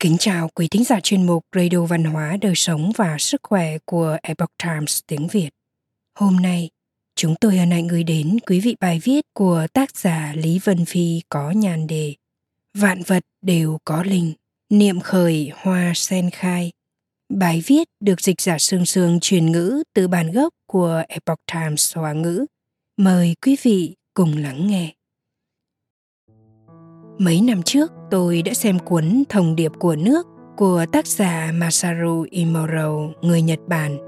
Kính chào quý thính giả chuyên mục Radio Văn hóa Đời Sống và Sức Khỏe của Epoch Times tiếng Việt. Hôm nay, chúng tôi hân hạnh gửi đến quý vị bài viết của tác giả Lý Vân Phi có nhàn đề Vạn vật đều có linh, niệm khởi hoa sen khai. Bài viết được dịch giả sương sương truyền ngữ từ bản gốc của Epoch Times Hoa ngữ. Mời quý vị cùng lắng nghe. Mấy năm trước, tôi đã xem cuốn Thông điệp của nước của tác giả Masaru Imoro, người Nhật Bản.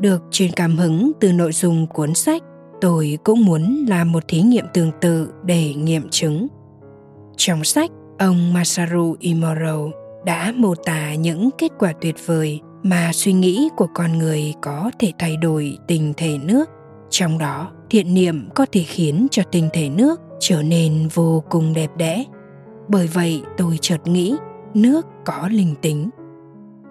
Được truyền cảm hứng từ nội dung cuốn sách, tôi cũng muốn làm một thí nghiệm tương tự để nghiệm chứng. Trong sách, ông Masaru Imoro đã mô tả những kết quả tuyệt vời mà suy nghĩ của con người có thể thay đổi tình thể nước, trong đó thiện niệm có thể khiến cho tinh thể nước trở nên vô cùng đẹp đẽ. Bởi vậy tôi chợt nghĩ nước có linh tính.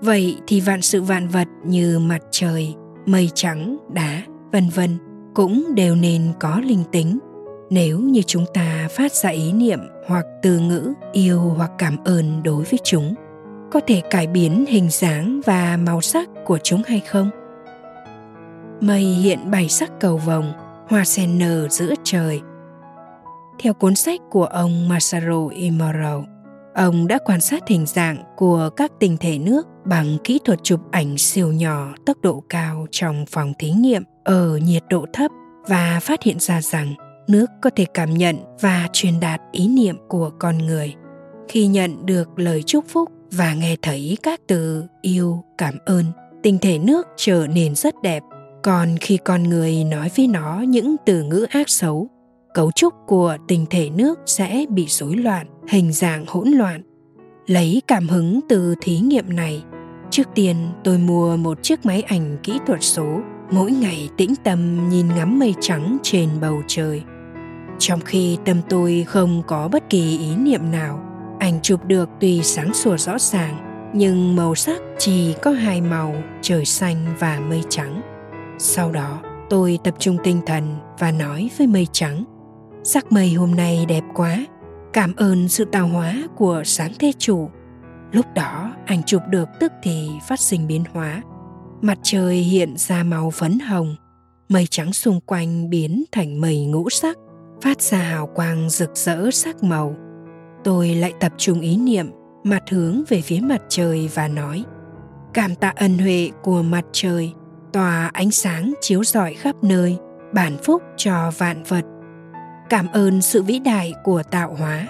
Vậy thì vạn sự vạn vật như mặt trời, mây trắng, đá, vân vân cũng đều nên có linh tính. Nếu như chúng ta phát ra ý niệm hoặc từ ngữ yêu hoặc cảm ơn đối với chúng, có thể cải biến hình dáng và màu sắc của chúng hay không? Mây hiện bảy sắc cầu vồng, hoa sen nở giữa trời theo cuốn sách của ông Masaru Imoro, ông đã quan sát hình dạng của các tinh thể nước bằng kỹ thuật chụp ảnh siêu nhỏ tốc độ cao trong phòng thí nghiệm ở nhiệt độ thấp và phát hiện ra rằng nước có thể cảm nhận và truyền đạt ý niệm của con người. Khi nhận được lời chúc phúc và nghe thấy các từ yêu, cảm ơn, tinh thể nước trở nên rất đẹp. Còn khi con người nói với nó những từ ngữ ác xấu cấu trúc của tinh thể nước sẽ bị rối loạn, hình dạng hỗn loạn. Lấy cảm hứng từ thí nghiệm này, trước tiên tôi mua một chiếc máy ảnh kỹ thuật số, mỗi ngày tĩnh tâm nhìn ngắm mây trắng trên bầu trời. Trong khi tâm tôi không có bất kỳ ý niệm nào, ảnh chụp được tuy sáng sủa rõ ràng, nhưng màu sắc chỉ có hai màu, trời xanh và mây trắng. Sau đó, tôi tập trung tinh thần và nói với mây trắng Sắc mây hôm nay đẹp quá, cảm ơn sự tạo hóa của sáng thế chủ. Lúc đó ảnh chụp được tức thì phát sinh biến hóa. Mặt trời hiện ra màu phấn hồng, mây trắng xung quanh biến thành mây ngũ sắc, phát ra hào quang rực rỡ sắc màu. Tôi lại tập trung ý niệm, mặt hướng về phía mặt trời và nói Cảm tạ ân huệ của mặt trời, tỏa ánh sáng chiếu rọi khắp nơi, bản phúc cho vạn vật cảm ơn sự vĩ đại của tạo hóa.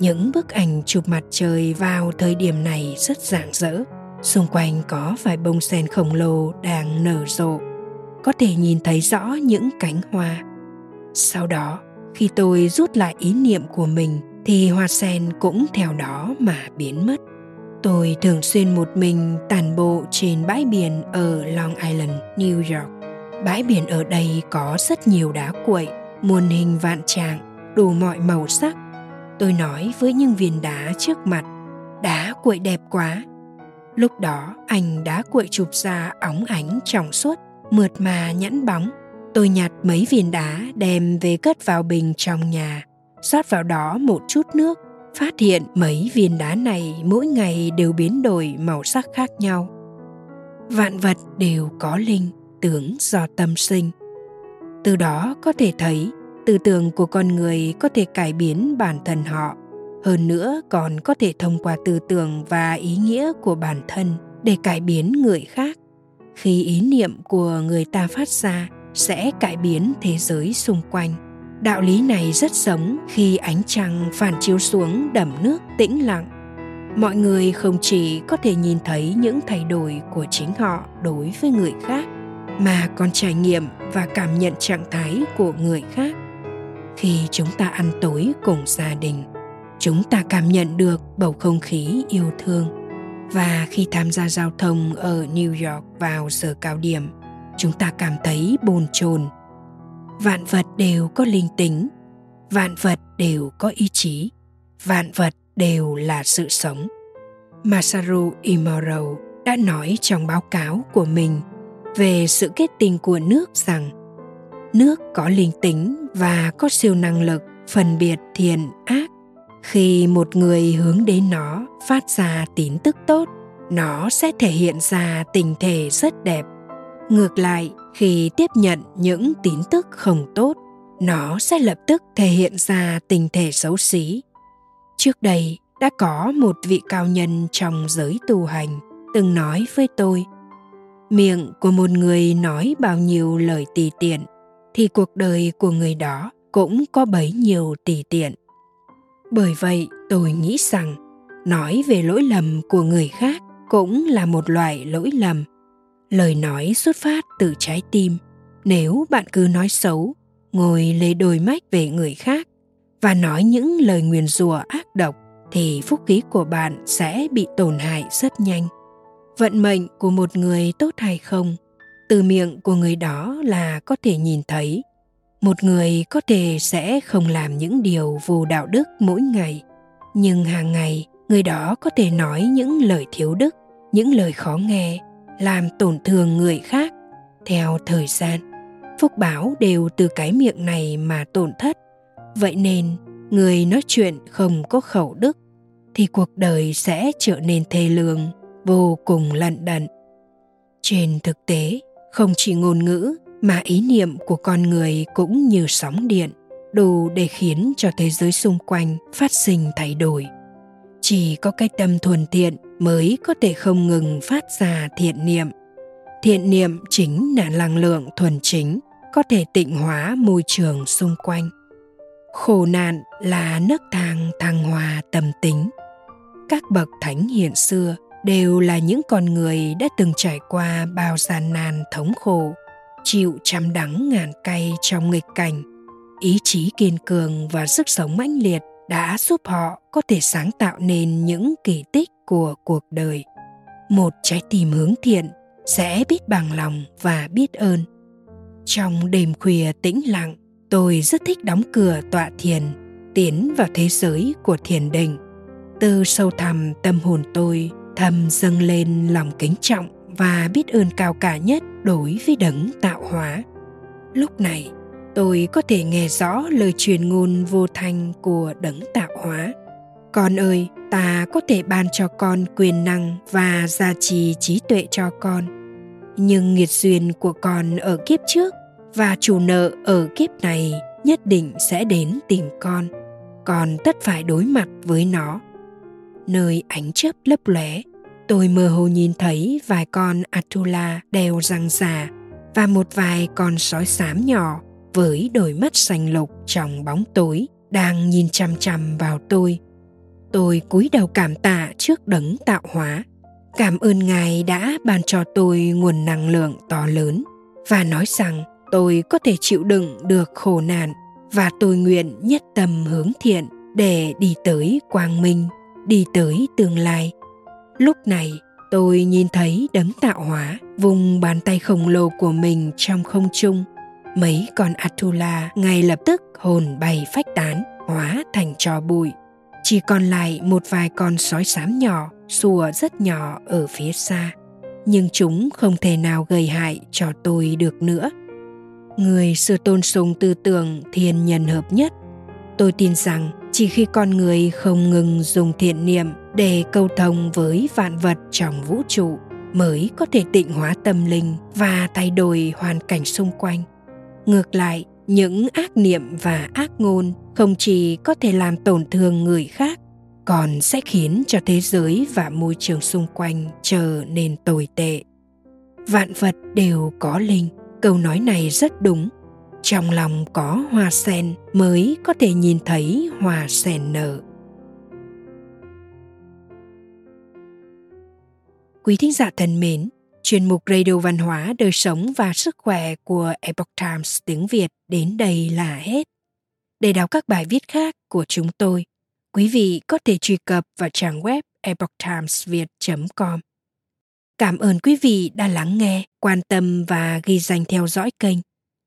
Những bức ảnh chụp mặt trời vào thời điểm này rất rạng rỡ. Xung quanh có vài bông sen khổng lồ đang nở rộ. Có thể nhìn thấy rõ những cánh hoa. Sau đó, khi tôi rút lại ý niệm của mình, thì hoa sen cũng theo đó mà biến mất. Tôi thường xuyên một mình tàn bộ trên bãi biển ở long island, new york. Bãi biển ở đây có rất nhiều đá cuội muôn hình vạn trạng, đủ mọi màu sắc. Tôi nói với những viên đá trước mặt, đá cuội đẹp quá. Lúc đó, anh đá cuội chụp ra óng ánh trong suốt, mượt mà nhẵn bóng. Tôi nhặt mấy viên đá đem về cất vào bình trong nhà, rót vào đó một chút nước, phát hiện mấy viên đá này mỗi ngày đều biến đổi màu sắc khác nhau. Vạn vật đều có linh tưởng do tâm sinh từ đó có thể thấy, tư tưởng của con người có thể cải biến bản thân họ. Hơn nữa còn có thể thông qua tư tưởng và ý nghĩa của bản thân để cải biến người khác. Khi ý niệm của người ta phát ra, sẽ cải biến thế giới xung quanh. Đạo lý này rất giống khi ánh trăng phản chiếu xuống đầm nước tĩnh lặng. Mọi người không chỉ có thể nhìn thấy những thay đổi của chính họ đối với người khác mà còn trải nghiệm và cảm nhận trạng thái của người khác. Khi chúng ta ăn tối cùng gia đình, chúng ta cảm nhận được bầu không khí yêu thương. Và khi tham gia giao thông ở new york vào giờ cao điểm, chúng ta cảm thấy bồn chồn. Vạn vật đều có linh tính, vạn vật đều có ý chí, vạn vật đều là sự sống. Masaru imoro đã nói trong báo cáo của mình về sự kết tinh của nước rằng, nước có linh tính và có siêu năng lực, phân biệt thiện ác. Khi một người hướng đến nó, phát ra tín tức tốt, nó sẽ thể hiện ra tình thể rất đẹp. Ngược lại, khi tiếp nhận những tín tức không tốt, nó sẽ lập tức thể hiện ra tình thể xấu xí. Trước đây, đã có một vị cao nhân trong giới tu hành từng nói với tôi miệng của một người nói bao nhiêu lời tùy tiện, thì cuộc đời của người đó cũng có bấy nhiêu tùy tiện. Bởi vậy, tôi nghĩ rằng, nói về lỗi lầm của người khác cũng là một loại lỗi lầm. Lời nói xuất phát từ trái tim. Nếu bạn cứ nói xấu, ngồi lấy đôi mách về người khác và nói những lời nguyền rủa ác độc, thì phúc khí của bạn sẽ bị tổn hại rất nhanh vận mệnh của một người tốt hay không? Từ miệng của người đó là có thể nhìn thấy. Một người có thể sẽ không làm những điều vô đạo đức mỗi ngày. Nhưng hàng ngày, người đó có thể nói những lời thiếu đức, những lời khó nghe, làm tổn thương người khác. Theo thời gian, phúc báo đều từ cái miệng này mà tổn thất. Vậy nên, người nói chuyện không có khẩu đức, thì cuộc đời sẽ trở nên thê lương vô cùng lận đận trên thực tế, không chỉ ngôn ngữ mà ý niệm của con người cũng như sóng điện, đủ để khiến cho thế giới xung quanh phát sinh thay đổi. Chỉ có cái tâm thuần thiện mới có thể không ngừng phát ra thiện niệm. Thiện niệm chính là năng lượng thuần chính, có thể tịnh hóa môi trường xung quanh. Khổ nạn là nước thang thăng hòa tâm tính. Các bậc thánh hiện xưa đều là những con người đã từng trải qua bao gian nan thống khổ, chịu trăm đắng ngàn cay trong nghịch cảnh. Ý chí kiên cường và sức sống mãnh liệt đã giúp họ có thể sáng tạo nên những kỳ tích của cuộc đời. Một trái tim hướng thiện sẽ biết bằng lòng và biết ơn. Trong đêm khuya tĩnh lặng, tôi rất thích đóng cửa tọa thiền, tiến vào thế giới của thiền định. Từ sâu thẳm tâm hồn tôi thầm dâng lên lòng kính trọng và biết ơn cao cả nhất đối với đấng tạo hóa. Lúc này, tôi có thể nghe rõ lời truyền ngôn vô thanh của đấng tạo hóa. Con ơi, ta có thể ban cho con quyền năng và gia trì trí tuệ cho con. Nhưng nghiệt duyên của con ở kiếp trước và chủ nợ ở kiếp này nhất định sẽ đến tìm con. Con tất phải đối mặt với nó nơi ánh chớp lấp lóe. Tôi mơ hồ nhìn thấy vài con atula đeo răng già và một vài con sói xám nhỏ với đôi mắt xanh lục trong bóng tối đang nhìn chằm chằm vào tôi. Tôi cúi đầu cảm tạ trước đấng tạo hóa. Cảm ơn ngài đã ban cho tôi nguồn năng lượng to lớn và nói rằng tôi có thể chịu đựng được khổ nạn và tôi nguyện nhất tâm hướng thiện để đi tới quang minh đi tới tương lai. Lúc này, tôi nhìn thấy đấng tạo hóa vùng bàn tay khổng lồ của mình trong không trung. Mấy con atula ngay lập tức hồn bay phách tán, hóa thành trò bụi. Chỉ còn lại một vài con sói xám nhỏ, sùa rất nhỏ ở phía xa. Nhưng chúng không thể nào gây hại cho tôi được nữa. Người xưa tôn sùng tư tưởng thiên nhân hợp nhất. Tôi tin rằng chỉ khi con người không ngừng dùng thiện niệm để câu thông với vạn vật trong vũ trụ mới có thể tịnh hóa tâm linh và thay đổi hoàn cảnh xung quanh. Ngược lại, những ác niệm và ác ngôn không chỉ có thể làm tổn thương người khác, còn sẽ khiến cho thế giới và môi trường xung quanh trở nên tồi tệ. Vạn vật đều có linh. Câu nói này rất đúng trong lòng có hoa sen mới có thể nhìn thấy hoa sen nở. Quý thính giả thân mến, chuyên mục radio văn hóa đời sống và sức khỏe của epoch times tiếng việt đến đây là hết. Để đọc các bài viết khác của chúng tôi, quý vị có thể truy cập vào trang web epochtimesviet com. Cảm ơn quý vị đã lắng nghe, quan tâm và ghi danh theo dõi kênh.